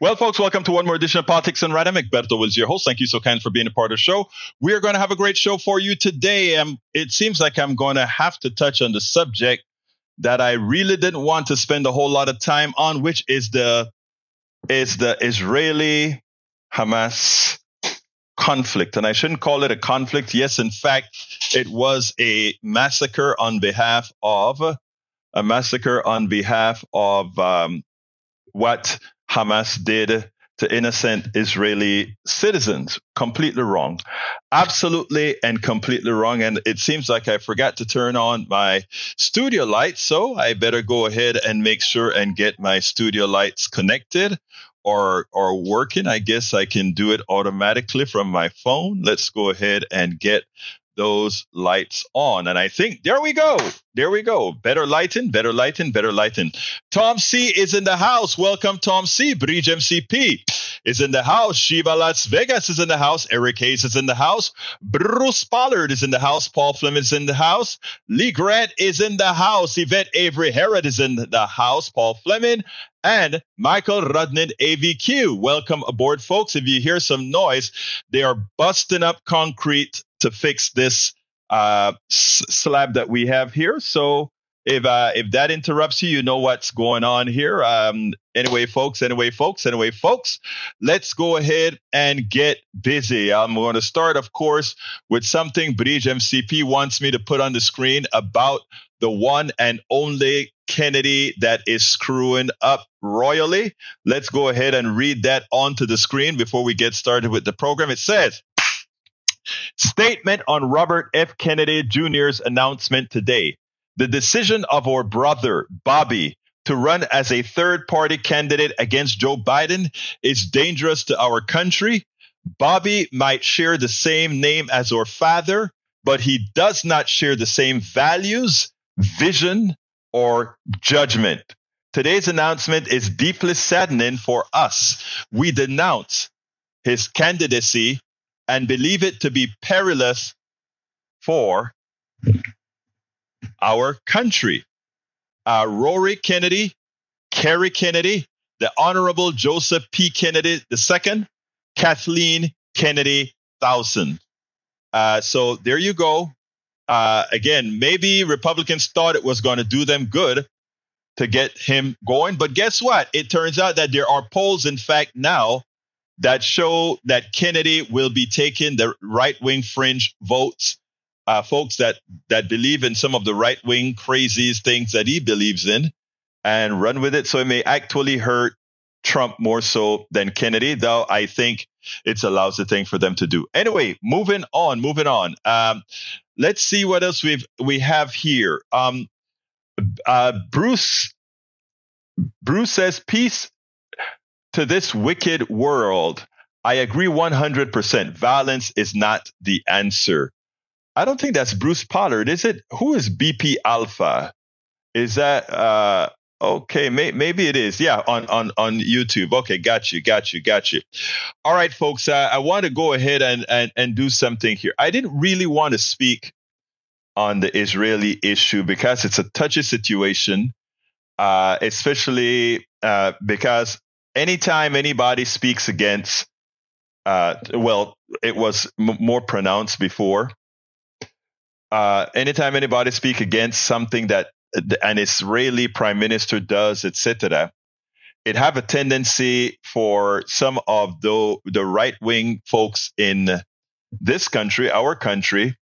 Well, folks, welcome to one more edition of Politics Done Right. Egberto Willies your host. Thank you so kind for being a part of the show. We are going to have a great show for you today. Um, it seems like I'm going to have to touch on the subject that I really didn't want to spend a whole lot of time on, which is the is the Israeli Hamas conflict. And I shouldn't call it a conflict. Yes, in fact, it was a massacre on behalf of a massacre on behalf of um, what Hamas did to innocent Israeli citizens. Completely wrong. Absolutely and completely wrong. And it seems like I forgot to turn on my studio lights. So I better go ahead and make sure and get my studio lights connected or or working. I guess I can do it automatically from my phone. Let's go ahead and get those lights on. And I think there we go. There we go. Better lighting, better lighting, better lighting. Tom C is in the house. Welcome, Tom C. Bridge MCP is in the house. Shiva Las Vegas is in the house. Eric Hayes is in the house. Bruce Pollard is in the house. Paul Fleming is in the house. Lee Grant is in the house. Yvette Avery Herod is in the house. Paul Fleming and Michael Rudnin AVQ. Welcome aboard, folks. If you hear some noise, they are busting up concrete to fix this uh, slab that we have here. So if uh, if that interrupts you, you know what's going on here. Um, anyway, folks. Anyway, folks. Anyway, folks. Let's go ahead and get busy. I'm going to start, of course, with something Bridge MCP wants me to put on the screen about the one and only Kennedy that is screwing up royally. Let's go ahead and read that onto the screen before we get started with the program. It says. Statement on Robert F. Kennedy Jr.'s announcement today. The decision of our brother, Bobby, to run as a third party candidate against Joe Biden is dangerous to our country. Bobby might share the same name as our father, but he does not share the same values, vision, or judgment. Today's announcement is deeply saddening for us. We denounce his candidacy and believe it to be perilous for our country. Uh, Rory Kennedy, Kerry Kennedy, the Honorable Joseph P. Kennedy II, Kathleen Kennedy Townsend. Uh, so there you go. Uh, again, maybe Republicans thought it was going to do them good to get him going. But guess what? It turns out that there are polls, in fact, now that show that Kennedy will be taking the right wing fringe votes, uh, folks that that believe in some of the right wing craziest things that he believes in, and run with it. So it may actually hurt Trump more so than Kennedy, though I think it's a lousy thing for them to do. Anyway, moving on, moving on. Um, let's see what else we've we have here. Um, uh, Bruce Bruce says peace to this wicked world. I agree 100%. Violence is not the answer. I don't think that's Bruce Pollard, is it? Who is BP Alpha? Is that uh okay, may, maybe it is. Yeah, on on on YouTube. Okay, got you, got you, got you. All right, folks, uh, I want to go ahead and, and and do something here. I didn't really want to speak on the Israeli issue because it's a touchy situation, uh, especially uh, because anytime anybody speaks against, uh, well, it was m- more pronounced before. Uh, anytime anybody speak against something that an Israeli prime minister does, etc., it have a tendency for some of the the right wing folks in this country, our country,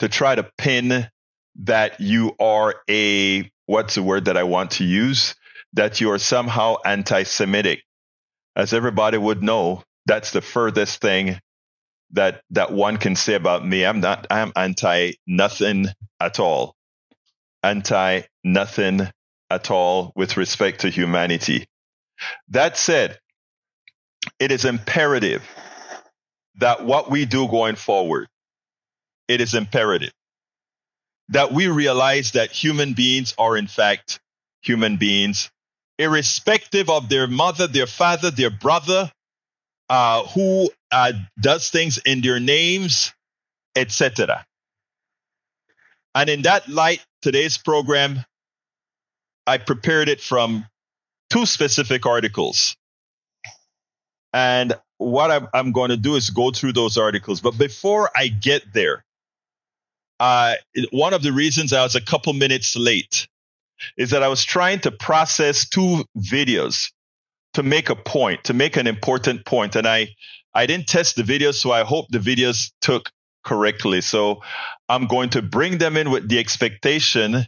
to try to pin that you are a what's the word that I want to use that you are somehow anti-Semitic. As everybody would know, that's the furthest thing that that one can say about me. I'm not. I'm anti nothing at all. Anti nothing at all with respect to humanity. That said, it is imperative that what we do going forward, it is imperative that we realize that human beings are in fact human beings, irrespective of their mother, their father, their brother, uh, who uh, does things in their names, etc. And in that light, today's program, I prepared it from two specific articles. And what I'm, I'm going to do is go through those articles. But before I get there, uh, one of the reasons I was a couple minutes late is that I was trying to process two videos to make a point, to make an important point, and I I didn't test the videos, so I hope the videos took correctly. So I'm going to bring them in with the expectation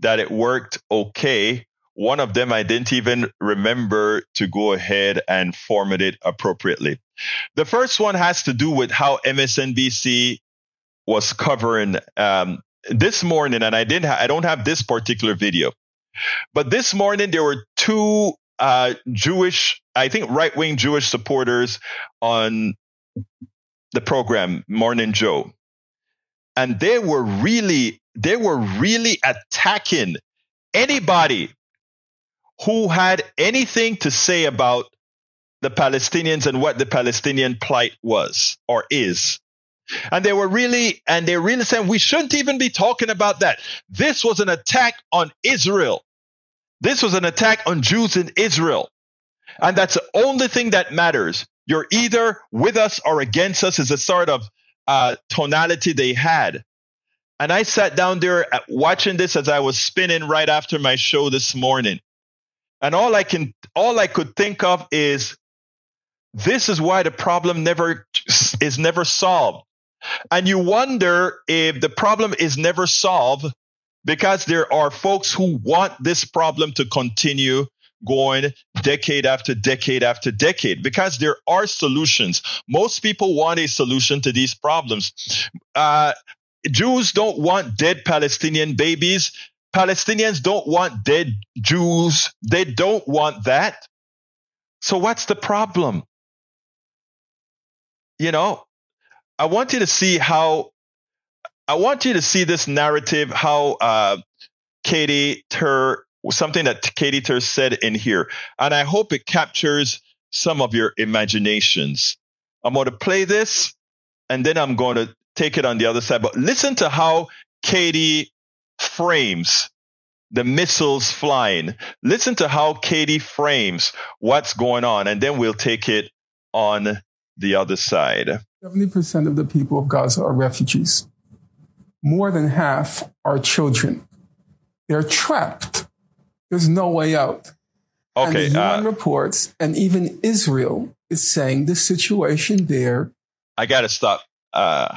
that it worked okay. One of them I didn't even remember to go ahead and format it appropriately. The first one has to do with how MSNBC was covering um, this morning, and I didn't, ha- I don't have this particular video, but this morning there were two uh, Jewish, I think right wing Jewish supporters on the program Morning Joe, and they were really, they were really attacking anybody who had anything to say about the Palestinians and what the Palestinian plight was or is. And they were really, and they really saying we shouldn't even be talking about that. This was an attack on Israel. This was an attack on Jews in Israel. And that's the only thing that matters. You're either with us or against us is a sort of uh, tonality they had. And I sat down there watching this as I was spinning right after my show this morning. And all I can, all I could think of is this is why the problem never is never solved. And you wonder if the problem is never solved because there are folks who want this problem to continue going decade after decade after decade because there are solutions. Most people want a solution to these problems. Uh, Jews don't want dead Palestinian babies. Palestinians don't want dead Jews. They don't want that. So what's the problem? You know, I want you to see how I want you to see this narrative, how uh, Katie Tur, something that Katie Tur said in here, and I hope it captures some of your imaginations. I'm going to play this, and then I'm going to take it on the other side. But listen to how Katie frames the missiles flying. Listen to how Katie frames what's going on, and then we'll take it on the other side. 70% of the people of Gaza are refugees. More than half are children. They're trapped. There's no way out. Okay. And the UN uh, reports, and even Israel is saying the situation there. I got to stop. Uh,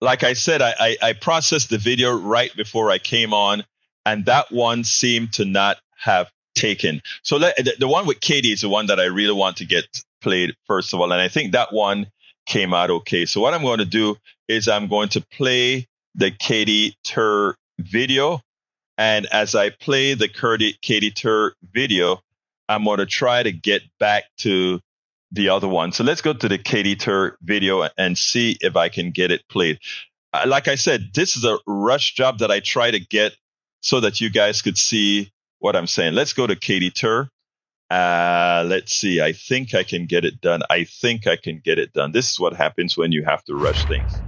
like I said, I, I, I processed the video right before I came on, and that one seemed to not have taken. So let, the, the one with Katie is the one that I really want to get played first of all, and I think that one came out okay. So what I'm going to do is I'm going to play the Katie Tur video, and as I play the Katie Tur video, I'm going to try to get back to the other one. So let's go to the Katie Tur video and see if I can get it played. Uh, like I said, this is a rush job that I try to get so that you guys could see what I'm saying. Let's go to Katie Tur uh, let's see. I think I can get it done. I think I can get it done. This is what happens when you have to rush things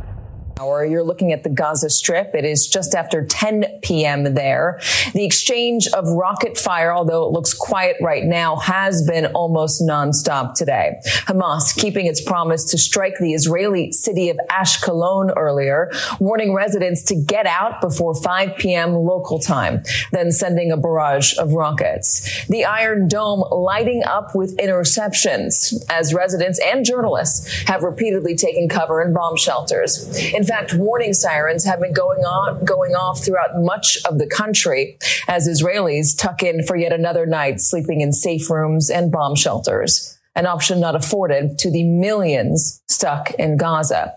hour. You're looking at the Gaza Strip. It is just after 10 p.m. there. The exchange of rocket fire, although it looks quiet right now, has been almost nonstop today. Hamas keeping its promise to strike the Israeli city of Ashkelon earlier, warning residents to get out before 5 p.m. local time, then sending a barrage of rockets. The Iron Dome lighting up with interceptions as residents and journalists have repeatedly taken cover in bomb shelters. In in fact, warning sirens have been going on, going off throughout much of the country as Israelis tuck in for yet another night sleeping in safe rooms and bomb shelters an option not afforded to the millions stuck in Gaza.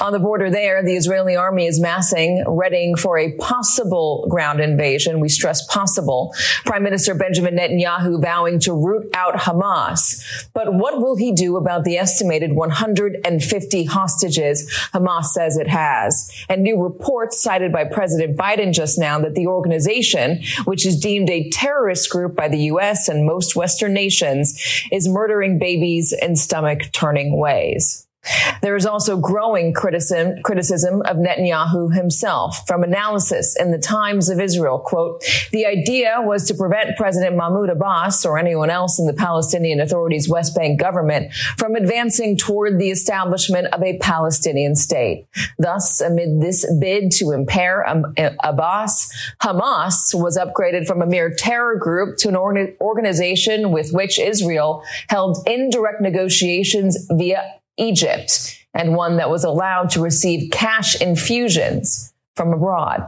On the border there, the Israeli army is massing, readying for a possible ground invasion. We stress possible. Prime Minister Benjamin Netanyahu vowing to root out Hamas. But what will he do about the estimated 150 hostages Hamas says it has? And new reports cited by President Biden just now that the organization, which is deemed a terrorist group by the U.S. and most Western nations, is murdering babies in stomach turning ways. There is also growing criticism, criticism of Netanyahu himself from analysis in the Times of Israel. Quote, the idea was to prevent President Mahmoud Abbas or anyone else in the Palestinian Authority's West Bank government from advancing toward the establishment of a Palestinian state. Thus, amid this bid to impair Abbas, Hamas was upgraded from a mere terror group to an organization with which Israel held indirect negotiations via Egypt and one that was allowed to receive cash infusions from abroad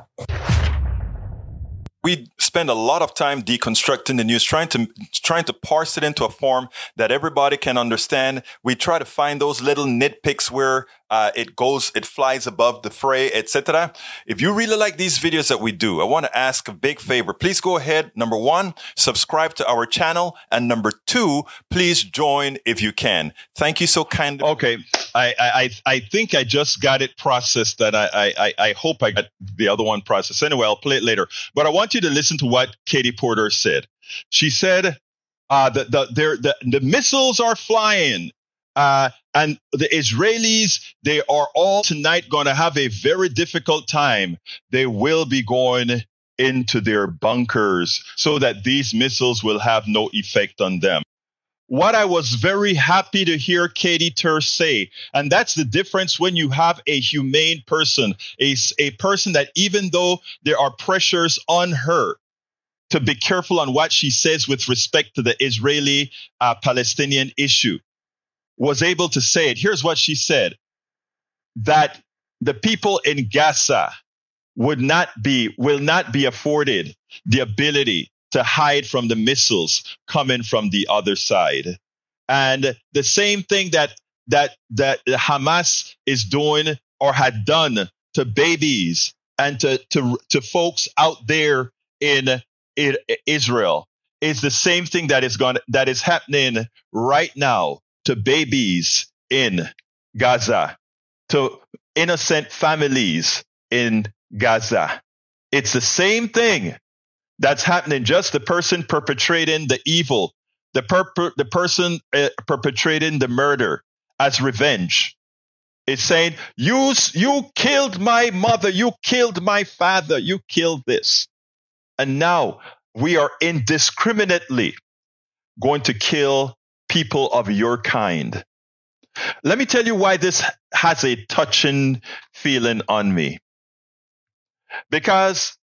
we spend a lot of time deconstructing the news, trying to trying to parse it into a form that everybody can understand. We try to find those little nitpicks where uh, it goes, it flies above the fray, etc. If you really like these videos that we do, I want to ask a big favor. Please go ahead. Number one, subscribe to our channel, and number two, please join if you can. Thank you so kindly. Okay, I I I think I just got it processed. That I I I hope I got the other one processed. Anyway, I'll play it later. But I want you to listen to what Katie Porter said. She said. Uh, the, the, the, the missiles are flying uh, and the Israelis, they are all tonight going to have a very difficult time. They will be going into their bunkers so that these missiles will have no effect on them. What I was very happy to hear Katie Tur say, and that's the difference when you have a humane person, a, a person that even though there are pressures on her, to be careful on what she says with respect to the Israeli uh, Palestinian issue was able to say it. Here's what she said that the people in Gaza would not be, will not be afforded the ability to hide from the missiles coming from the other side. And the same thing that, that, that Hamas is doing or had done to babies and to, to, to folks out there in, in Israel is the same thing that is going, that is happening right now to babies in Gaza, to innocent families in Gaza. It's the same thing that's happening. Just the person perpetrating the evil, the, per- the person uh, perpetrating the murder as revenge. It's saying, you, you killed my mother. You killed my father. You killed this. And now we are indiscriminately going to kill people of your kind. Let me tell you why this has a touching feeling on me. Because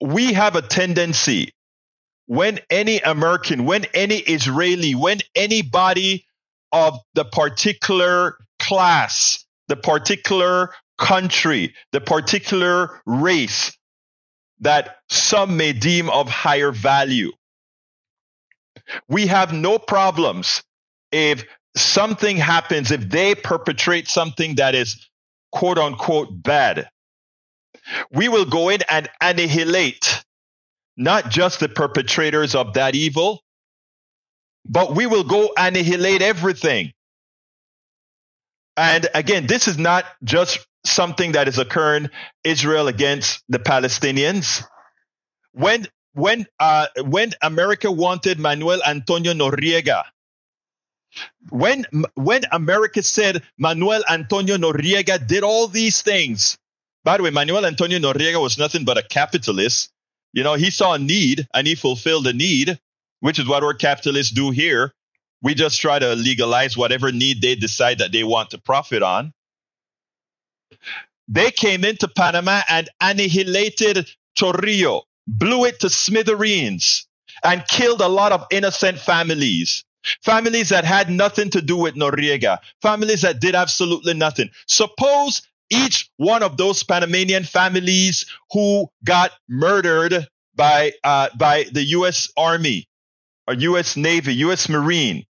we have a tendency when any American, when any Israeli, when anybody of the particular class, the particular country, the particular race that some may deem of higher value, we have no problems if something happens, if they perpetrate something that is quote unquote bad. We will go in and annihilate not just the perpetrators of that evil, but we will go annihilate everything. And again, this is not just something that is occurring Israel against the Palestinians. When when uh, when America wanted Manuel Antonio Noriega, when when America said Manuel Antonio Noriega did all these things. By the way, Manuel Antonio Noriega was nothing but a capitalist. You know, he saw a need and he fulfilled the need, which is what our capitalists do here. We just try to legalize whatever need they decide that they want to profit on. They came into Panama and annihilated Chorrillo, blew it to smithereens, and killed a lot of innocent families. Families that had nothing to do with Noriega, families that did absolutely nothing. Suppose each one of those Panamanian families who got murdered by uh, by the U.S. Army or U.S. Navy, U.S. Marine.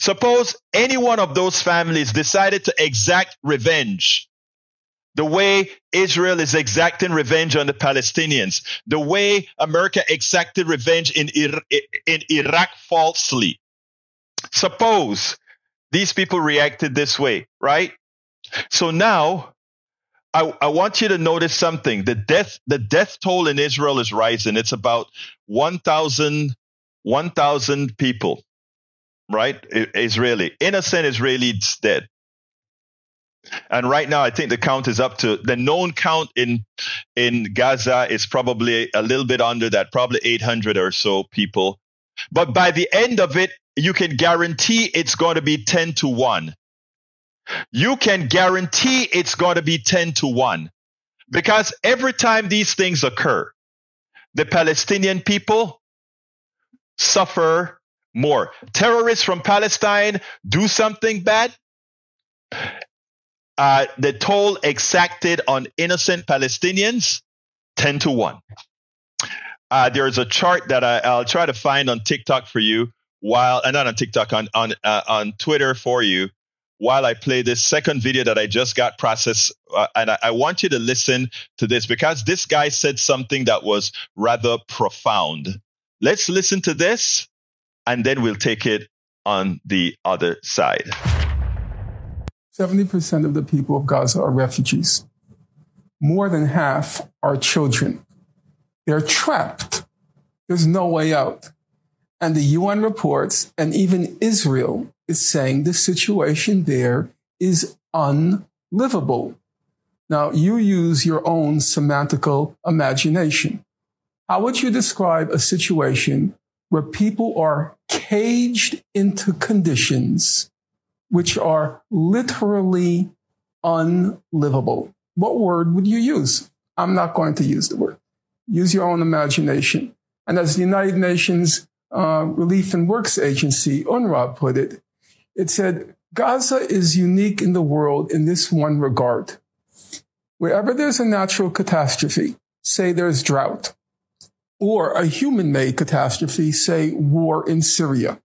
Suppose any one of those families decided to exact revenge the way Israel is exacting revenge on the Palestinians, the way America exacted revenge in, in Iraq falsely. Suppose these people reacted this way, right? So now I, I, want you to notice something. The death, the death toll in Israel is rising. It's about 1,000 1, people, right? Israeli, innocent Israelis dead. And right now, I think the count is up to the known count in in Gaza is probably a little bit under that, probably 800 or so people. But by the end of it, you can guarantee it's going to be 10 to 1. You can guarantee it's going to be 10 to 1 because every time these things occur, the Palestinian people suffer more. Terrorists from Palestine do something bad. Uh, the toll exacted on innocent Palestinians 10 to 1. Uh, there's a chart that I, will try to find on TikTok for you while, and uh, not on TikTok, on, on, uh, on Twitter for you while I play this second video that I just got processed. Uh, and I, I, want you to listen to this because this guy said something that was rather profound. Let's listen to this and then we'll take it on the other side. 70% of the people of Gaza are refugees. More than half are children. They're trapped. There's no way out. And the UN reports, and even Israel is saying the situation there is unlivable. Now, you use your own semantical imagination. How would you describe a situation where people are caged into conditions which are literally unlivable. What word would you use? I'm not going to use the word. Use your own imagination. And as the United Nations uh, Relief and Works Agency, UNRWA, put it, it said, Gaza is unique in the world in this one regard. Wherever there's a natural catastrophe, say there's drought, or a human made catastrophe, say war in Syria,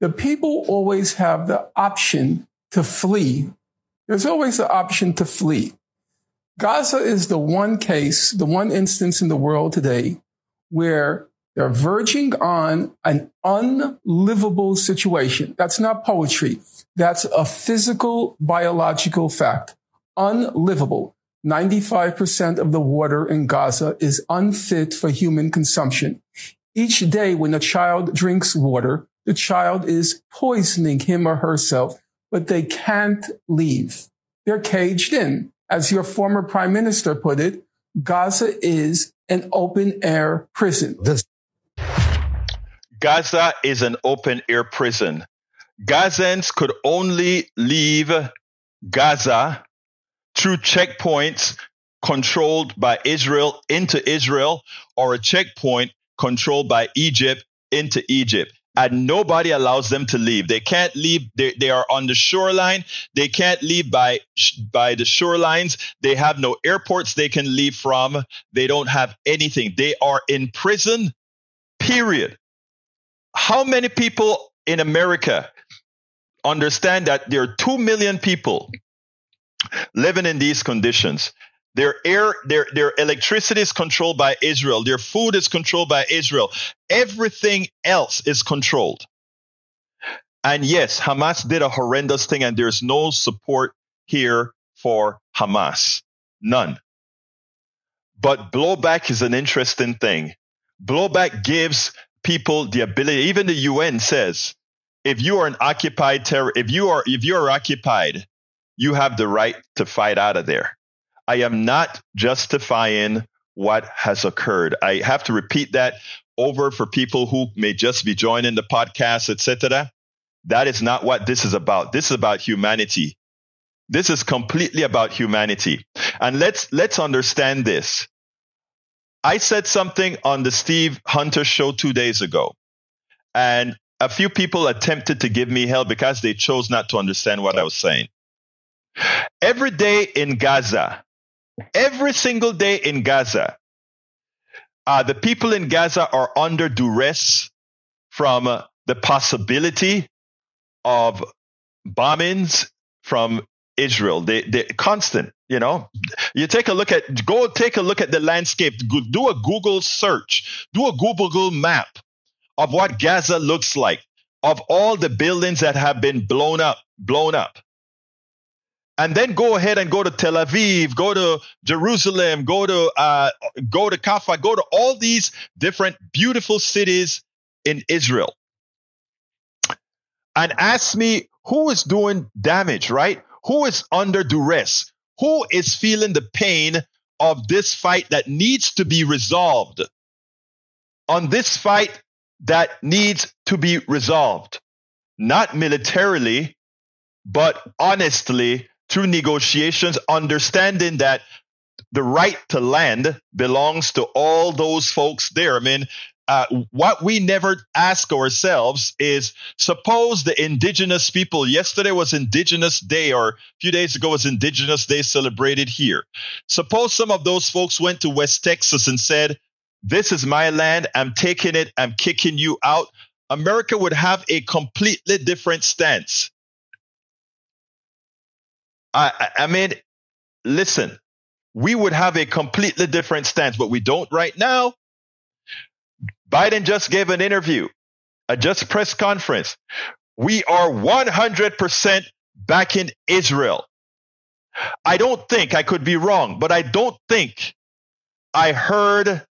the people always have the option to flee. There's always the option to flee. Gaza is the one case, the one instance in the world today where they're verging on an unlivable situation. That's not poetry. That's a physical, biological fact. Unlivable. 95% of the water in Gaza is unfit for human consumption. Each day when a child drinks water, the child is poisoning him or herself, but they can't leave. They're caged in. As your former prime minister put it, Gaza is an open air prison. This- Gaza is an open air prison. Gazans could only leave Gaza through checkpoints controlled by Israel into Israel or a checkpoint controlled by Egypt into Egypt and nobody allows them to leave. They can't leave. They, they are on the shoreline. They can't leave by by the shorelines. They have no airports they can leave from. They don't have anything. They are in prison. Period. How many people in America understand that there are two million people living in these conditions? Their air, their, their electricity is controlled by Israel. Their food is controlled by Israel. Everything else is controlled. And yes, Hamas did a horrendous thing and there's no support here for Hamas. None. But blowback is an interesting thing. Blowback gives people the ability, even the UN says, if you are an occupied terror, if you are, if you are occupied, you have the right to fight out of there. I am not justifying what has occurred. I have to repeat that over for people who may just be joining the podcast, etc. That is not what this is about. This is about humanity. This is completely about humanity. And let's let's understand this. I said something on the Steve Hunter show 2 days ago. And a few people attempted to give me hell because they chose not to understand what I was saying. Every day in Gaza, Every single day in Gaza, uh, the people in Gaza are under duress from uh, the possibility of bombings from Israel. They, they constant, you know. You take a look at go take a look at the landscape. Do a Google search. Do a Google map of what Gaza looks like. Of all the buildings that have been blown up, blown up and then go ahead and go to Tel Aviv, go to Jerusalem, go to uh, go to Kaffa, go to all these different beautiful cities in Israel, and ask me who is doing damage, right? Who is under duress? Who is feeling the pain of this fight that needs to be resolved? On this fight that needs to be resolved, not militarily, but honestly through negotiations, understanding that the right to land belongs to all those folks there. I mean, uh, what we never ask ourselves is suppose the indigenous people yesterday was indigenous day or a few days ago was indigenous day celebrated here. Suppose some of those folks went to west texas and said this is my land i'm taking it i'm kicking you out. America would have a completely different stance i i mean listen we would have a completely different stance but we don't right now Biden just gave an interview, a just press conference. We are 100% backing Israel. I don't think I could be wrong, but I don't think I heard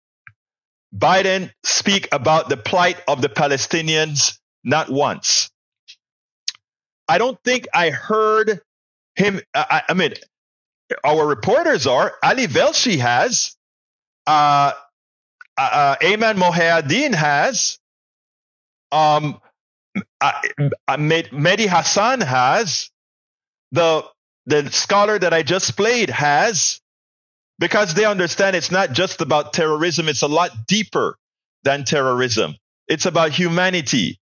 Biden speak about the plight of the Palestinians not once. I don't think I heard him. I, I mean, our reporters are. Ali Velshi has. Uh, uh, Ayman Mohyeldin has, um, uh, uh Mehdi Hasan has, the the scholar that I just played has, because they understand it's not just about terrorism; it's a lot deeper than terrorism. It's about humanity.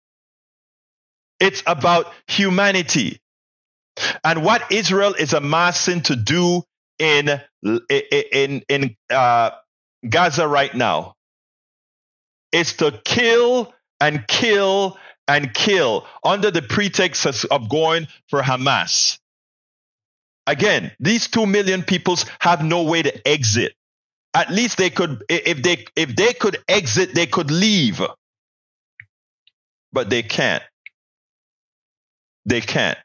It's about humanity. And what Israel is amassing to do in in in uh, Gaza right now is to kill and kill and kill under the pretext of going for Hamas. Again, these 2 million peoples have no way to exit. At least they could if they if they could exit, they could leave. But they can't. They can't.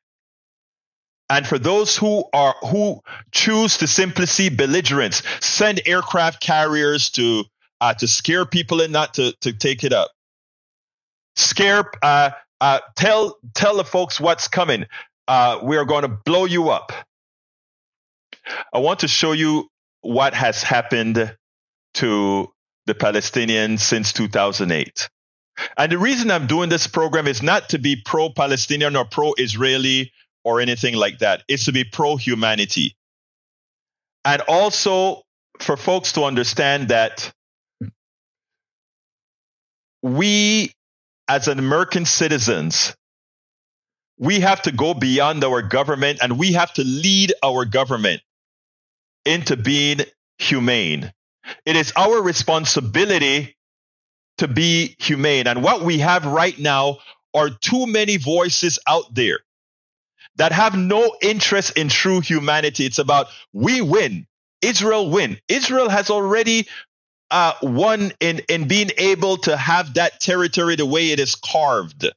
And for those who are who choose to simply see belligerents, send aircraft carriers to uh, to scare people and not to, to take it up. Scare, uh, uh, tell, tell the folks what's coming. Uh, we are going to blow you up. I want to show you what has happened to the Palestinians since 2008. And the reason I'm doing this program is not to be pro Palestinian or pro Israeli or anything like that. It's to be pro humanity. And also for folks to understand that we as an American citizens, we have to go beyond our government and we have to lead our government into being humane. It is our responsibility to be humane. And what we have right now are too many voices out there that have no interest in true humanity. It's about we win. Israel win. Israel has already uh, one in in being able to have that territory the way it is carved.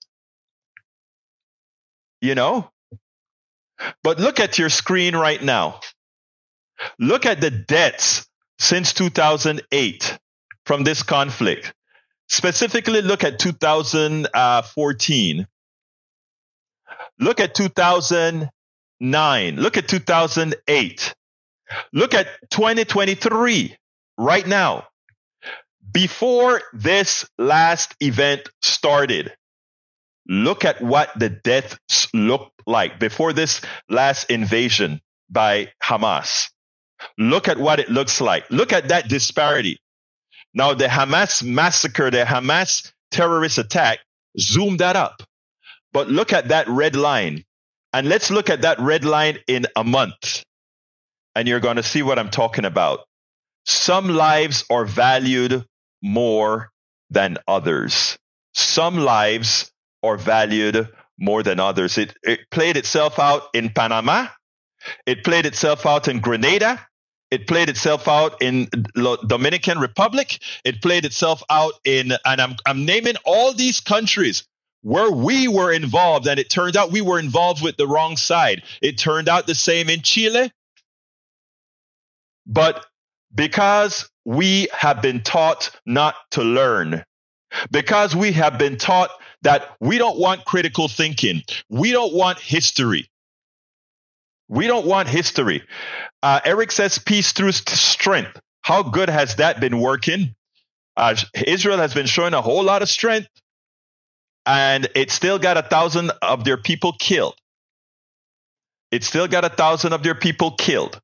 You know? But look at your screen right now. Look at the debts since 2008 from this conflict. Specifically, look at 2014. Look at 2009. Look at 2008. Look at 2023 right now before this last event started, look at what the deaths looked like before this last invasion by Hamas. Look at what it looks like. Look at that disparity. Now, the Hamas massacre, the Hamas terrorist attack, zoom that up. But look at that red line. And let's look at that red line in a month. And you're going to see what I'm talking about. Some lives are valued more than others. Some lives are valued more than others. It, it played itself out in Panama. It played itself out in Grenada. It played itself out in Dominican Republic. It played itself out in, and I'm, I'm naming all these countries where we were involved, and it turned out we were involved with the wrong side. It turned out the same in Chile. But because we have been taught not to learn. Because we have been taught that we don't want critical thinking. We don't want history. We don't want history. Uh, Eric says peace through strength. How good has that been working? Uh, Israel has been showing a whole lot of strength, and it still got a thousand of their people killed. It still got a thousand of their people killed.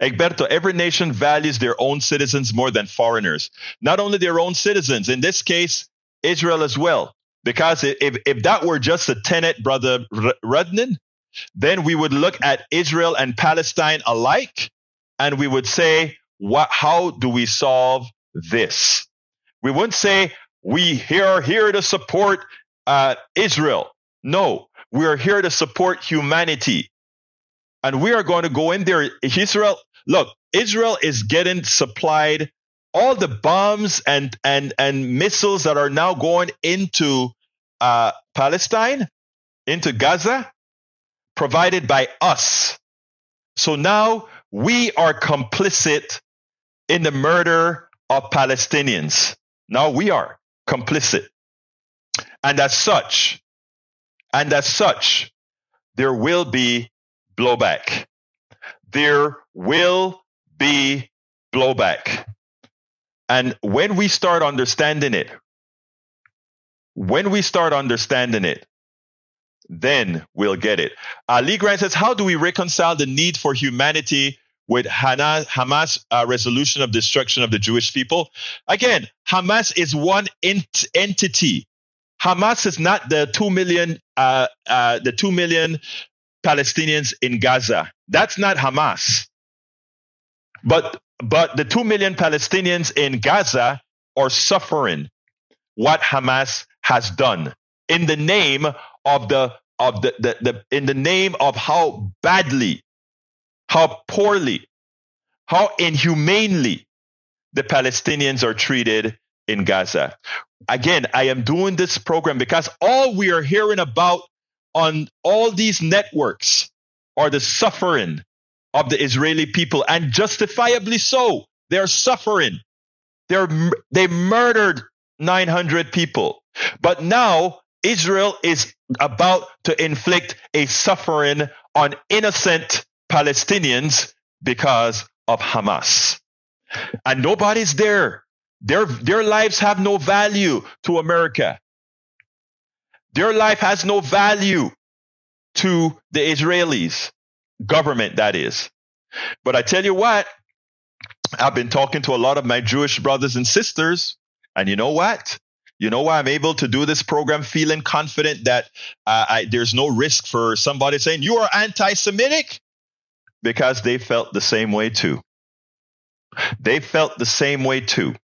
Egberto, every nation values their own citizens more than foreigners. Not only their own citizens, in this case, Israel as well. Because if, if that were just a tenet, Brother Rudnan, then we would look at Israel and Palestine alike and we would say, what, how do we solve this? We wouldn't say, we are here to support uh, Israel. No, we are here to support humanity. And we are going to go in there. Israel, look, Israel is getting supplied all the bombs and, and, and missiles that are now going into uh, Palestine, into Gaza, provided by us. So now we are complicit in the murder of Palestinians. Now we are complicit. And as such, and as such, there will be blowback. There will be blowback. And when we start understanding it, when we start understanding it, then we'll get it. Uh, Lee Grant says, How do we reconcile the need for humanity with Hamas uh, resolution of destruction of the Jewish people? Again, Hamas is one ent- entity. Hamas is not the two million, uh, uh, the two million Palestinians in Gaza. That's not Hamas. But but the two million Palestinians in Gaza are suffering what Hamas has done in the name of the of the, the, the in the name of how badly, how poorly, how inhumanely the Palestinians are treated in Gaza. Again, I am doing this program because all we are hearing about on all these networks are the suffering of the Israeli people, and justifiably so. They're suffering. They're, they murdered 900 people. But now Israel is about to inflict a suffering on innocent Palestinians because of Hamas. And nobody's there. Their, their lives have no value to America. Their life has no value to the Israelis government, that is. But I tell you what, I've been talking to a lot of my Jewish brothers and sisters, and you know what? You know why I'm able to do this program feeling confident that uh, I, there's no risk for somebody saying you are anti Semitic? Because they felt the same way too. They felt the same way too.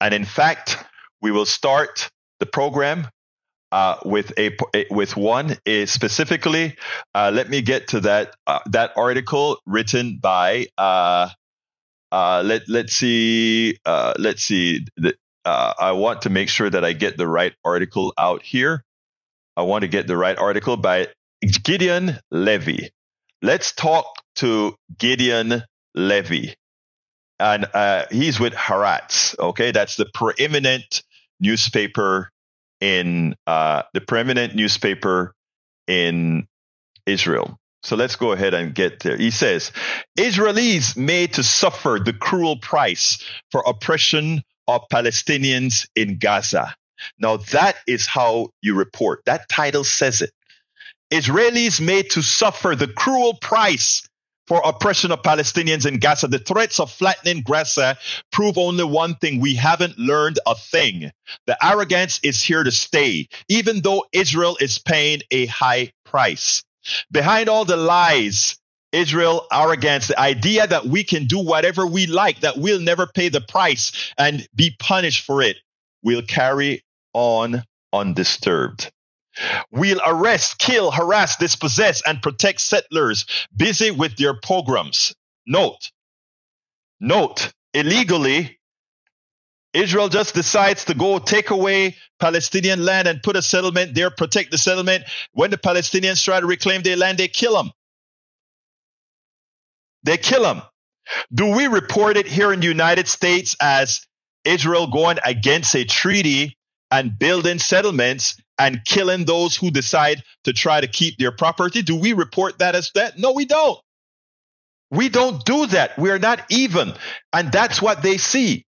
And in fact, we will start the program uh, with a with one is specifically. Uh, let me get to that uh, that article written by. Uh, uh, let let's see uh, let's see. I want to make sure that I get the right article out here. I want to get the right article by Gideon Levy. Let's talk to Gideon Levy, and he's with Haaretz. Okay, that's the preeminent newspaper in uh, the preeminent newspaper in Israel. So let's go ahead and get there. He says, Israelis made to suffer the cruel price for oppression of Palestinians in Gaza. Now that is how you report. That title says it. Israelis made to suffer the cruel price for oppression of Palestinians in Gaza. The threats of flattening Gaza prove only one thing. We haven't learned a thing. The arrogance is here to stay, even though Israel is paying a high price. Behind all the lies, Israel arrogance, the idea that we can do whatever we like, that we'll never pay the price and be punished for it, will carry on undisturbed. We'll arrest, kill, harass, dispossess, and protect settlers busy with their pogroms. Note, note, illegally, Israel just decides to go take away Palestinian land and put a settlement there, protect the settlement. When the Palestinians try to reclaim their land, they kill them. They kill them. Do we report it here in the United States as Israel going against a treaty and building settlements and killing those who decide to try to keep their property? Do we report that as that? No, we don't. We don't do that. We are not even. And that's what they see.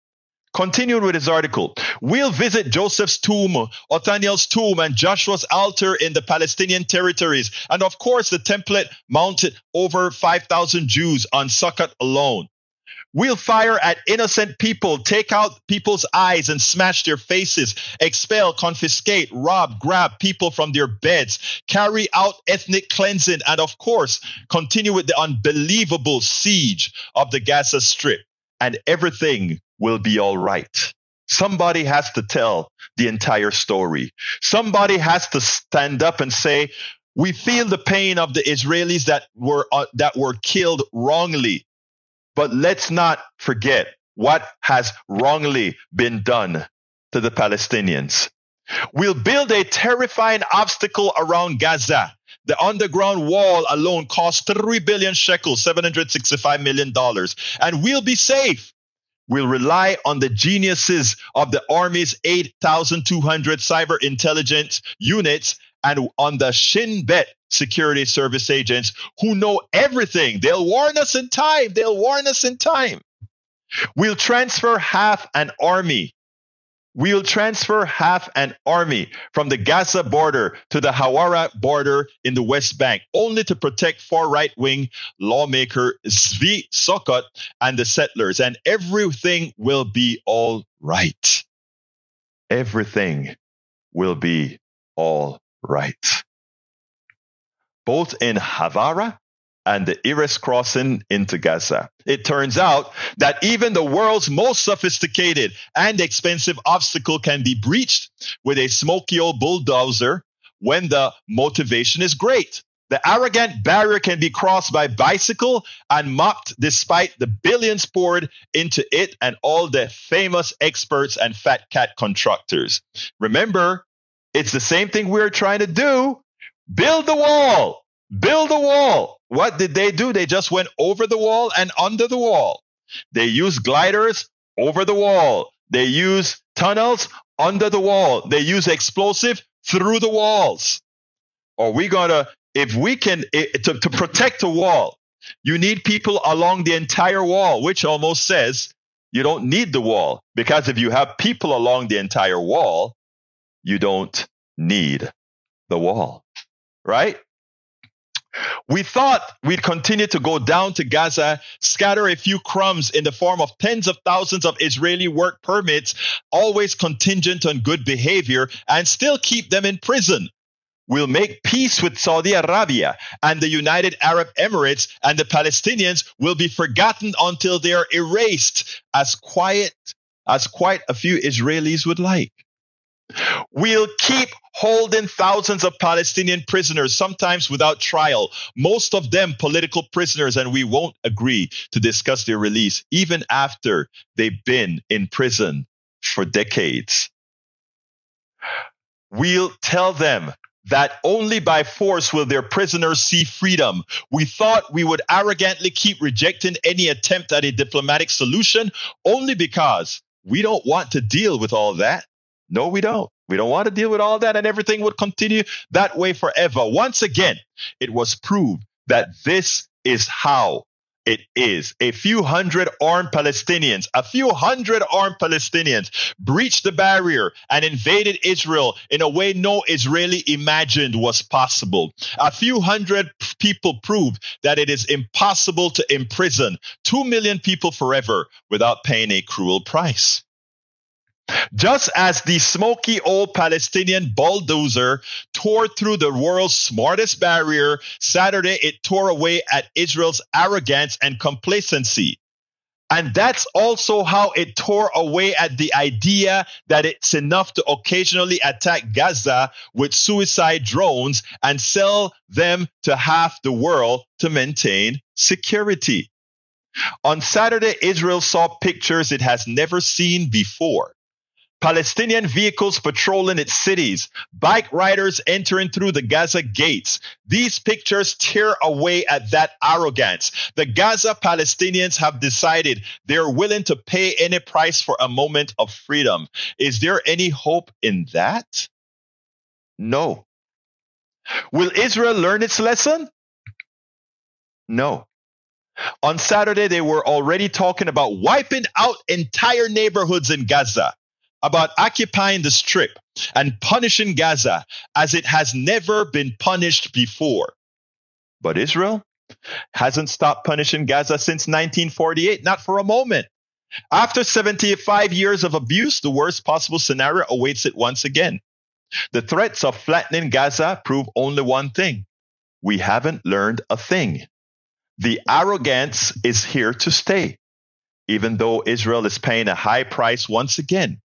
Continuing with his article, we'll visit Joseph's tomb, Othniel's tomb, and Joshua's altar in the Palestinian territories. And of course, the Temple mounted over 5,000 Jews on Sukkot alone. We'll fire at innocent people, take out people's eyes and smash their faces, expel, confiscate, rob, grab people from their beds, carry out ethnic cleansing, and of course, continue with the unbelievable siege of the Gaza Strip. And everything will be all right. Somebody has to tell the entire story. Somebody has to stand up and say, we feel the pain of the Israelis that were uh, that were killed wrongly but let's not forget what has wrongly been done to the Palestinians. We'll build a terrifying obstacle around Gaza. The underground wall alone cost 3 billion shekels, $765 million, and we'll be safe. We'll rely on the geniuses of the Army's 8,200 cyber intelligence units and on the Shin Bet security service agents who know everything. They'll warn us in time. They'll warn us in time. We'll transfer half an army. We'll transfer half an army from the Gaza border to the Hawara border in the West Bank, only to protect far right wing lawmaker Zvi Sukkot and the settlers. And everything will be all right. Everything will be all right both in Hawara and the Erez crossing into Gaza. It turns out that even the world's most sophisticated and expensive obstacle can be breached with a smoky old bulldozer when the motivation is great. The arrogant barrier can be crossed by bicycle and mocked despite the billions poured into it and all the famous experts and fat cat contractors. Remember, it's the same thing we're trying to do Build the wall. Build a wall. What did they do? They just went over the wall and under the wall. They used gliders over the wall. They use tunnels under the wall. They use explosive through the walls. Are we gonna, if we can, eh, to, to protect a wall, you need people along the entire wall, which almost says you don't need the wall because if you have people along the entire wall, you don't need the wall right? We thought we'd continue to go down to Gaza, scatter a few crumbs in the form of tens of thousands of Israeli work permits, always contingent on good behavior, and still keep them in prison. We'll make peace with Saudi Arabia and the United Arab Emirates, and the Palestinians will be forgotten until they are erased, as quiet as quite a few Israelis would like. We'll keep holding thousands of Palestinian prisoners, sometimes without trial, most of them political prisoners, and we won't agree to discuss their release, even after they've been in prison for decades. We'll tell them that only by force will their prisoners see freedom. We thought we would arrogantly keep rejecting any attempt at a diplomatic solution only because we don't want to deal with all that. No, we don't. We don't want to deal with all that, and everything would continue that way forever. Once again, it was proved that this is how it is. A few hundred armed Palestinians, a few hundred armed Palestinians breached the barrier and invaded Israel in a way no Israeli imagined was possible. A few hundred people proved that it is impossible to imprison two million people forever without paying a cruel price. Just as the smoky old Palestinian bulldozer tore through the world's smartest barrier, Saturday it tore away at Israel's arrogance and complacency. And that's also how it tore away at the idea that it's enough to occasionally attack Gaza with suicide drones and sell them to half the world to maintain security. On Saturday, Israel saw pictures it has never seen before Palestinian vehicles patrolling its cities, bike riders entering through the Gaza gates. These pictures tear away at that arrogance. The Gaza Palestinians have decided they're willing to pay any price for a moment of freedom. Is there any hope in that? No. Will Israel learn its lesson? No. On Saturday, they were already talking about wiping out entire neighborhoods in Gaza, about occupying the strip and punishing Gaza as it has never been punished before. But Israel hasn't stopped punishing Gaza since 1948, not for a moment. After 75 years of abuse, the worst possible scenario awaits it once again. The threats of flattening Gaza prove only one thing we haven't learned a thing. The arrogance is here to stay, even though Israel is paying a high price once again.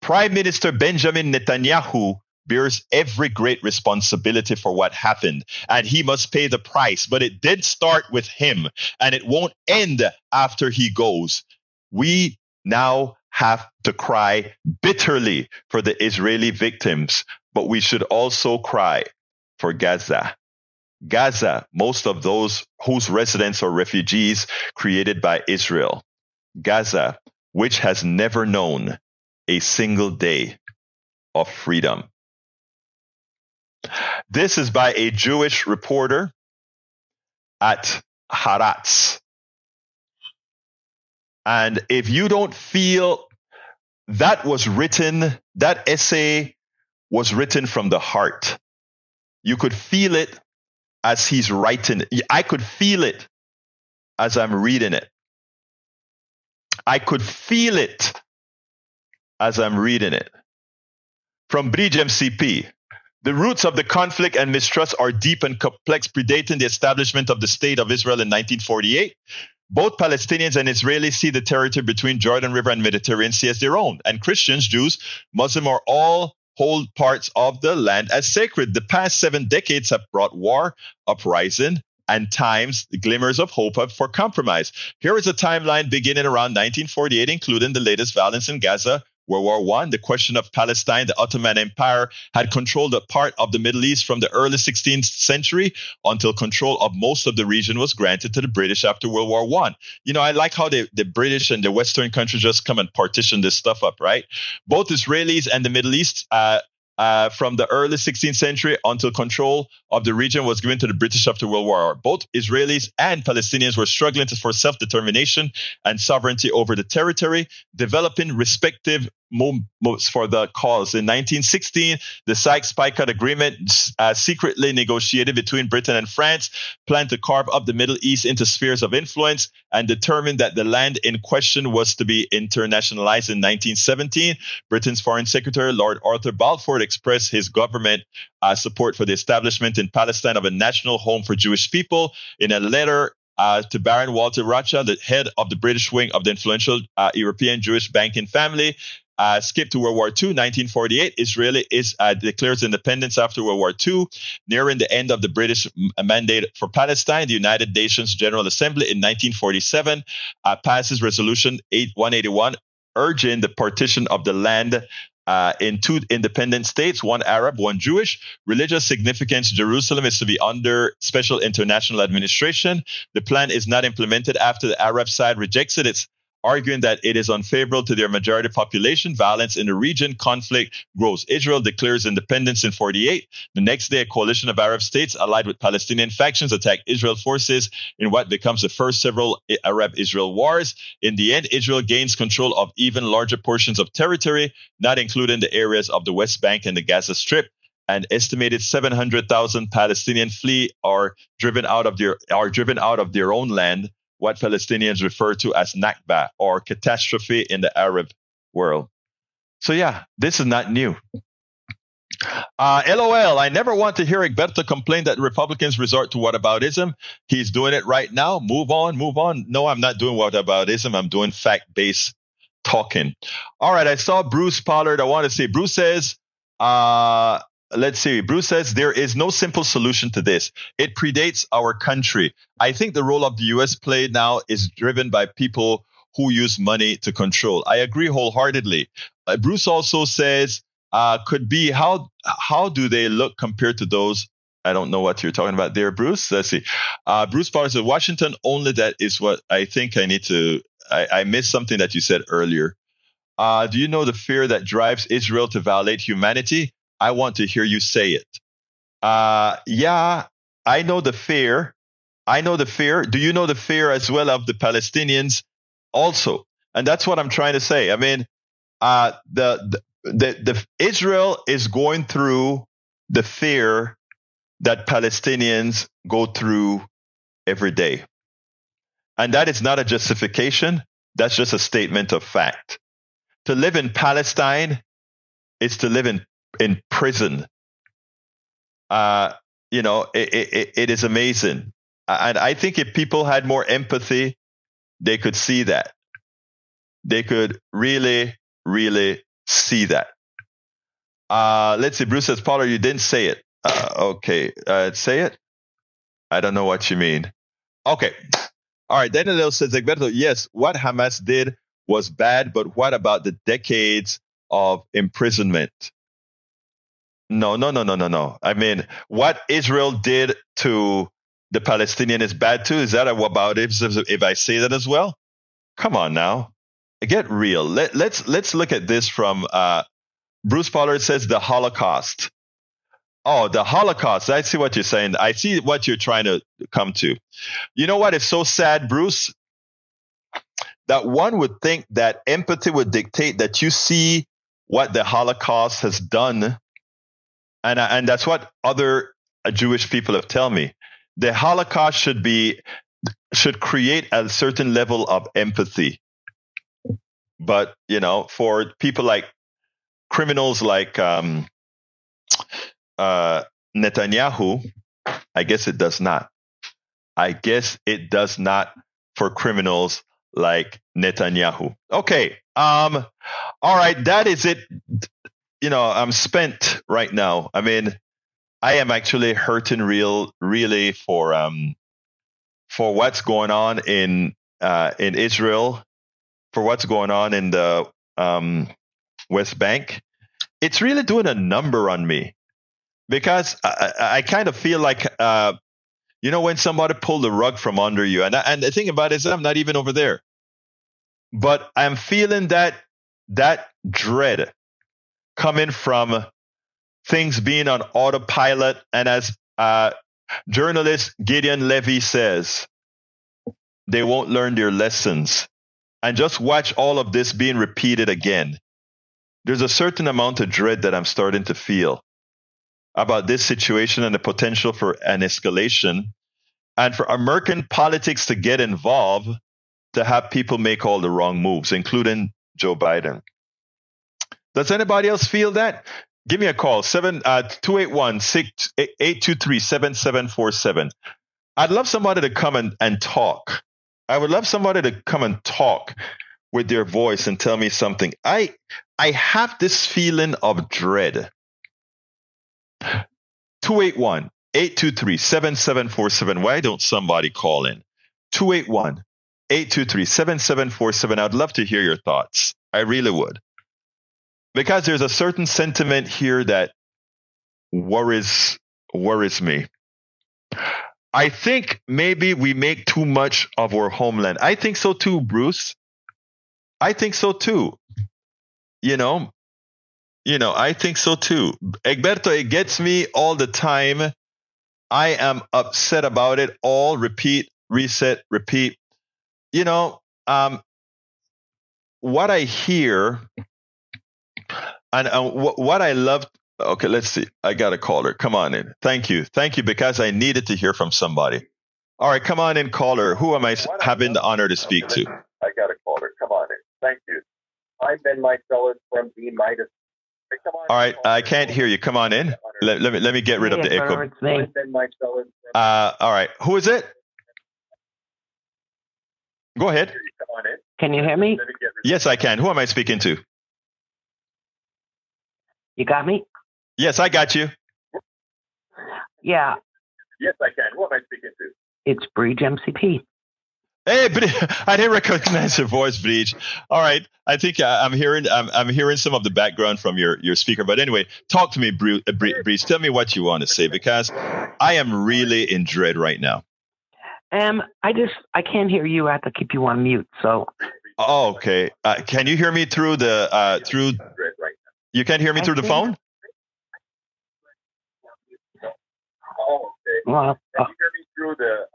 Prime Minister Benjamin Netanyahu bears every great responsibility for what happened, and he must pay the price. But it did start with him, and it won't end after he goes. We now have to cry bitterly for the Israeli victims, but we should also cry for Gaza. Gaza, most of those whose residents are refugees created by Israel. Gaza, which has never known a single day of freedom. This is by a Jewish reporter at Haaretz. And if you don't feel that was written, that essay was written from the heart, you could feel it as he's writing it. I could feel it as I'm reading it. I could feel it as I'm reading it. From Bridge MCP. The roots of the conflict and mistrust are deep and complex, predating the establishment of the State of Israel in 1948. Both Palestinians and Israelis see the territory between Jordan River and Mediterranean Sea as their own, and Christians, Jews, Muslim are all hold parts of the land as sacred. The past seven decades have brought war, uprising, and times glimmers of hope for compromise. Here is a timeline beginning around 1948, including the latest violence in Gaza, World War One, the question of Palestine, the Ottoman Empire had controlled a part of the Middle East from the early 16th century until control of most of the region was granted to the British after World War One. You know, I like how the, the British and the Western countries just come and partition this stuff up, right? Both Israelis and the Middle East uh, uh, from the early 16th century until control of the region was given to the British after World War. Both Israelis and Palestinians were struggling for self determination and sovereignty over the territory, developing respective for the cause. In 1916, the Sykes-Picot Agreement, uh, secretly negotiated between Britain and France, planned to carve up the Middle East into spheres of influence and determined that the land in question was to be internationalized in 1917. Britain's Foreign Secretary Lord Arthur Balfour expressed his government uh, support for the establishment in Palestine of a national home for Jewish people in a letter uh, to Baron Walter Rothschild, the head of the British wing of the influential uh, European Jewish banking family. Uh, skip to World War II, 1948. Israel is uh, declares independence after World War II. Nearing the end of the British mandate for Palestine, the United Nations General Assembly in 1947 uh, passes Resolution 8, 181 urging the partition of the land uh, in two independent states, one Arab, one Jewish. Religious significance, Jerusalem is to be under special international administration. The plan is not implemented after the Arab side rejects it. It's arguing that it is unfavorable to their majority population. Violence in the region, conflict grows. Israel declares independence in 48. The next day, a coalition of Arab states allied with Palestinian factions attack Israel forces in what becomes the first several Arab Israel wars. In the end, Israel gains control of even larger portions of territory, not including the areas of the West Bank and the Gaza Strip an estimated 700,000 Palestinian flee are driven out of their are driven out of their own land what Palestinians refer to as Nakba or catastrophe in the Arab world. So, yeah, this is not new. Uh, LOL, I never want to hear Egberto complain that Republicans resort to whataboutism. He's doing it right now. Move on, move on. No, I'm not doing whataboutism. I'm doing fact based talking. All right, I saw Bruce Pollard. I want to say, Bruce says, uh, let's see. Bruce says there is no simple solution to this. It predates our country. I think the role of the U.S. play now is driven by people who use money to control. I agree wholeheartedly. Uh, Bruce also says, uh, could be how how do they look compared to those? I don't know what you're talking about there, Bruce. Let's see. Uh, Bruce Potter said, Washington only. That is what I think I need to. I, I missed something that you said earlier. Uh, do you know the fear that drives Israel to violate humanity? I want to hear you say it. Uh, yeah, I know the fear. I know the fear. Do you know the fear as well of the Palestinians also? And that's what I'm trying to say. I mean, uh, the, the, the, the Israel is going through the fear that Palestinians go through every day. And that is not a justification. That's just a statement of fact. To live in Palestine is to live in, in prison. Uh, you know, it, it, it is amazing. And I think if people had more empathy, they could see that. They could really, really see that. Uh, let's see. Bruce says, Paula, you didn't say it. Uh, okay. Uh, say it. I don't know what you mean. Okay. All right. Daniel says, Egberto, yes, what Hamas did was bad, but what about the decades of imprisonment? No, no, no, no, no, no. I mean, what Israel did to the Palestinian is bad too. Is that about if, if I say that as well? Come on now, get real. Let, let's let's look at this from uh, Bruce Pollard says the Holocaust. Oh, the Holocaust. I see what you're saying. I see what you're trying to come to. You know what is so sad, Bruce? That one would think that empathy would dictate that you see what the Holocaust has done and uh, and that's what other uh, Jewish people have tell me. The Holocaust should be should create a certain level of empathy. But you know, for people like criminals like um, uh, Netanyahu, I guess it does not. I guess it does not for criminals like Netanyahu. Okay. Um, all right. That is it you know, I'm spent right now. I mean, I am actually hurting real, really for um for what's going on in uh, in Israel, for what's going on in the um, West Bank. It's really doing a number on me because I, I kind of feel like uh, you know when somebody pulled the rug from under you, and and the thing about it is I'm not even over there, but I'm feeling that that dread coming from things being on autopilot. And as uh, journalist Gideon Levy says, they won't learn their lessons. And just watch all of this being repeated again. There's a certain amount of dread that I'm starting to feel about this situation and the potential for an escalation and for American politics to get involved to have people make all the wrong moves, including Joe Biden. Does anybody else feel that? Give me a call, 7 uh, 281 823 7747. I'd love somebody to come and, and talk. I would love somebody to come and talk with their voice and tell me something. I I have this feeling of dread. 281 823 7747. Why don't somebody call in? 281 823 7747. I'd love to hear your thoughts. I really would because there's a certain sentiment here that worries worries me. I think maybe we make too much of our homeland. I think so too, Bruce. I think so too. You know, you know, I think so too. Egberto, it gets me all the time. I am upset about it all. Repeat, reset, repeat. You know, um, what I hear and w- what I loved, okay, let's see. I got a caller. Come on in. Thank you. Thank you because I needed to hear from somebody. All right, come on in, caller. Who am I having the honor to speak to? I got a caller. Come on in. Thank you. I'm Ben Mycelis from B Midas. All right, I can't hear you. Come on in. Let, let me let me get rid of the echo. Uh, all right, who is it? Go ahead. Can you hear me? Yes, I can. Who am I speaking to? You got me? Yes, I got you. Yeah. Yes, I can. Who am I speaking to? It's Bridge MCP. Hey, I didn't recognize your voice, Breach. All right, I think uh, I'm hearing I'm, I'm hearing some of the background from your your speaker. But anyway, talk to me, uh, Breach. Tell me what you want to say because I am really in dread right now. Um, I just I can't hear you. I have to keep you on mute. So. Oh, okay. Uh, can you hear me through the uh, through? You can hear me through the phone. Well, uh, can you hear me through the?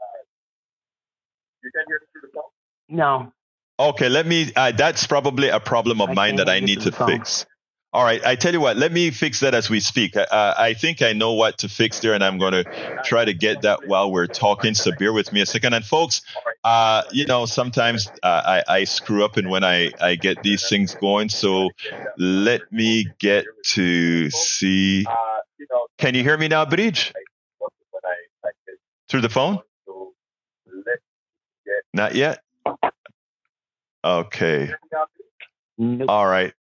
You can hear me through the phone? No. Okay, let me. Uh, that's probably a problem of I mine that I need to fix. All right, I tell you what. Let me fix that as we speak. Uh, I think I know what to fix there, and I'm going to try to get that while we're talking. So bear with me a second. And folks, uh, you know, sometimes uh, I, I screw up, and when I I get these things going, so let me get to see. Can you hear me now, Bridge? Through the phone? Not yet? Okay. All right.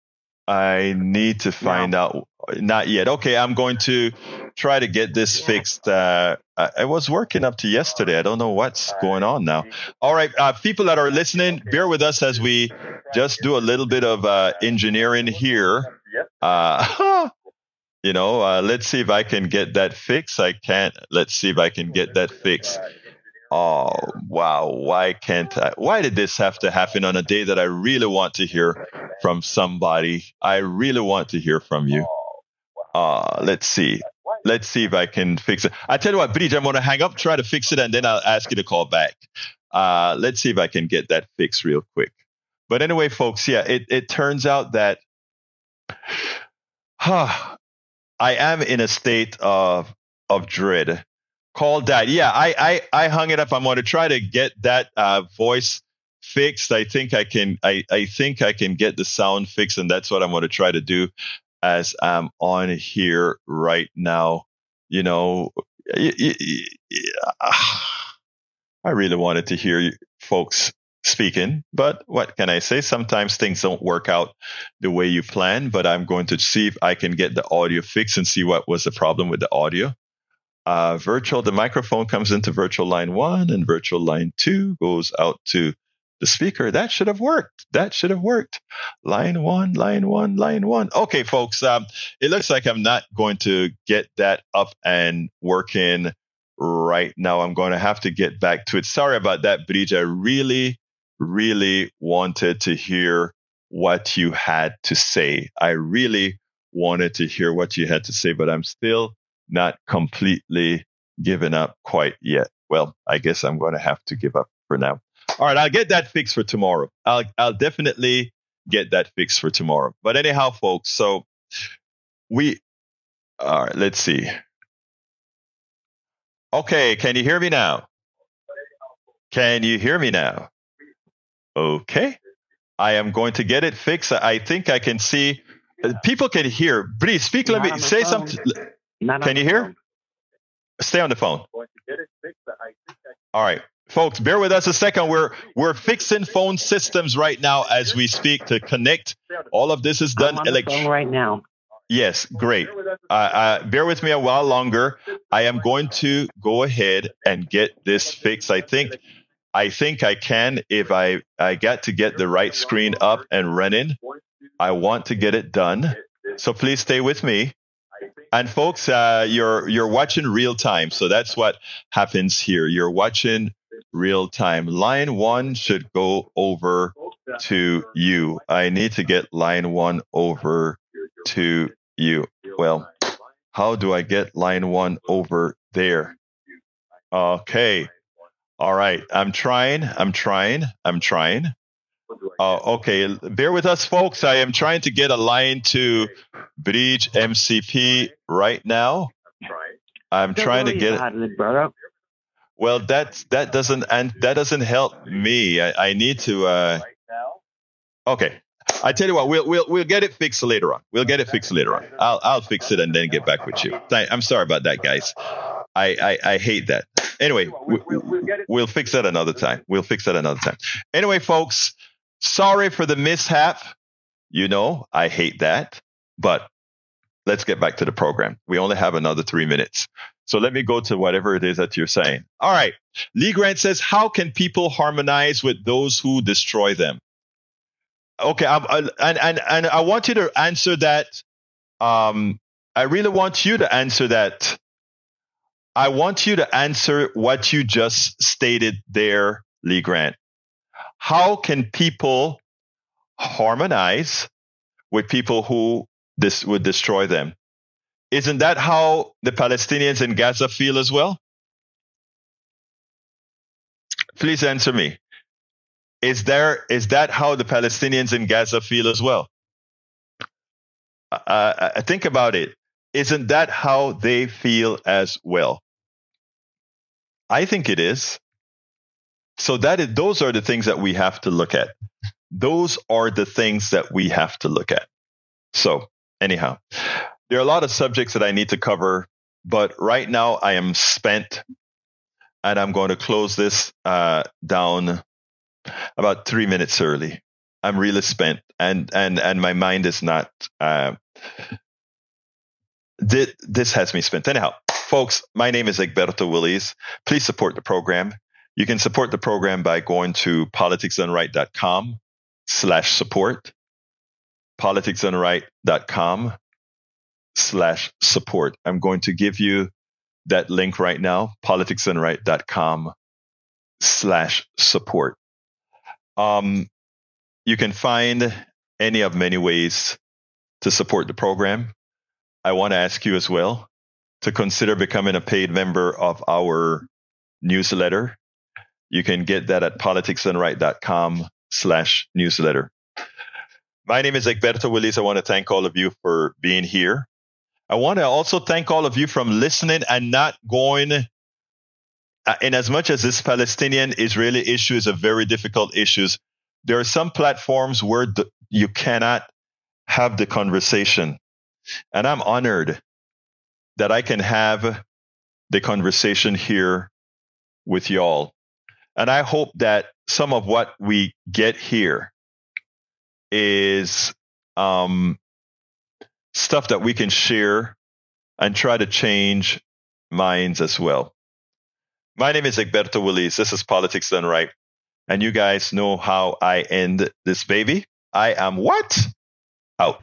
I need to find no. out. Not yet. Okay, I'm going to try to get this fixed. Uh, I, was working up to yesterday. I don't know what's going on now. All right, uh, people that are listening, bear with us as we just do a little bit of uh, engineering here. Uh, you know, uh, let's see if I can get that fixed. I can't. Let's see if I can get that fixed. Oh, wow. Why can't I? Why did this have to happen on a day that I really want to hear from somebody? I really want to hear from you. Uh, let's see. Let's see if I can fix it. I tell you what, Bridge, I'm going to hang up, try to fix it, and then I'll ask you to call back. Uh, let's see if I can get that fixed real quick. But anyway, folks, yeah, it, it turns out that huh, I am in a state of, of dread call that. Yeah, I, I, I hung it up. I'm going to try to get that uh, voice fixed. I think I can. I, I think I can get the sound fixed, and that's what I'm going to try to do as I'm on here right now. You know, I really wanted to hear you folks speaking, but what can I say? Sometimes things don't work out the way you plan, but I'm going to see if I can get the audio fixed and see what was the problem with the audio uh, virtual, the microphone comes into virtual line one and virtual line two goes out to the speaker. That should have worked. That should have worked. Line one, line one, line one. Okay, folks, um, it looks like I'm not going to get that up and working right now. I'm going to have to get back to it. Sorry about that, Bridge. I really, really wanted to hear what you had to say. I really wanted to hear what you had to say, but I'm still not completely given up quite yet. Well, I guess I'm going to have to give up for now. All right, I'll get that fixed for tomorrow. I'll I'll definitely get that fixed for tomorrow. But anyhow, folks, so we all right, let's see. Okay, can you hear me now? Can you hear me now? Okay. I am going to get it fixed. I think I can see uh, people can hear. Please speak. Let me say something. Not Can you hear? Phone. Stay on the phone. All right. Folks, bear with us a second. We're we're fixing phone systems right now as we speak to connect. All of this is done electronically right now. Yes, great. Uh, uh, bear with me a while longer. I am going to go ahead and get this fixed. I think I think I can if I I got to get the right screen up and running. I want to get it done. So please stay with me. And folks, uh, you're you're watching real time, so that's what happens here. You're watching real time. Line one should go over to you. I need to get line one over to you. Well, how do I get line one over there? Okay. All right. I'm trying. I'm trying. I'm trying. Uh, okay, bear with us, folks. I am trying to get a line to Bridge MCP right now. I'm trying to get it. Well, that that doesn't and that doesn't help me. I, I need to. Uh, okay, I tell you what, we'll we'll we'll get it fixed later on. We'll get it fixed later on. I'll I'll fix it and then get back with you. I'm sorry about that, guys. I I, I hate that. Anyway, we, we'll fix that another time. We'll fix that another time. Anyway, folks. Sorry for the mishap. You know, I hate that. But let's get back to the program. We only have another three minutes. So let me go to whatever it is that you're saying. All right. Lee Grant says, How can people harmonize with those who destroy them? Okay. I, I, and, and, and I want you to answer that. Um, I really want you to answer that. I want you to answer what you just stated there, Lee Grant. How can people harmonize with people who this would destroy them? Isn't that how the Palestinians in Gaza feel as well? Please answer me. Is there is that how the Palestinians in Gaza feel as well? Uh, think about it. Isn't that how they feel as well? I think it is. So that is, those are the things that we have to look at. Those are the things that we have to look at. So anyhow, there are a lot of subjects that I need to cover, but right now I am spent and I'm going to close this uh, down about three minutes early. I'm really spent and, and, and my mind is not, uh, this, this has me spent. Anyhow, folks, my name is Egberto Willies. Please support the program. You can support the program by going to politicsdoneright.com slash support, politicsdoneright.com slash support. I'm going to give you that link right now, politicsdoneright.com slash support. Um, you can find any of many ways to support the program. I want to ask you as well to consider becoming a paid member of our newsletter. You can get that at politicsdoneright.com slash newsletter. My name is Egberto Willies. I want to thank all of you for being here. I want to also thank all of you from listening and not going. Uh, in as much as this Palestinian Israeli issue is a very difficult issue, there are some platforms where you cannot have the conversation. And I'm honored that I can have the conversation here with y'all. And I hope that some of what we get here is um, stuff that we can share and try to change minds as well. My name is Egberto Willies. This is Politics Done Right. And you guys know how I end this baby. I am what? Out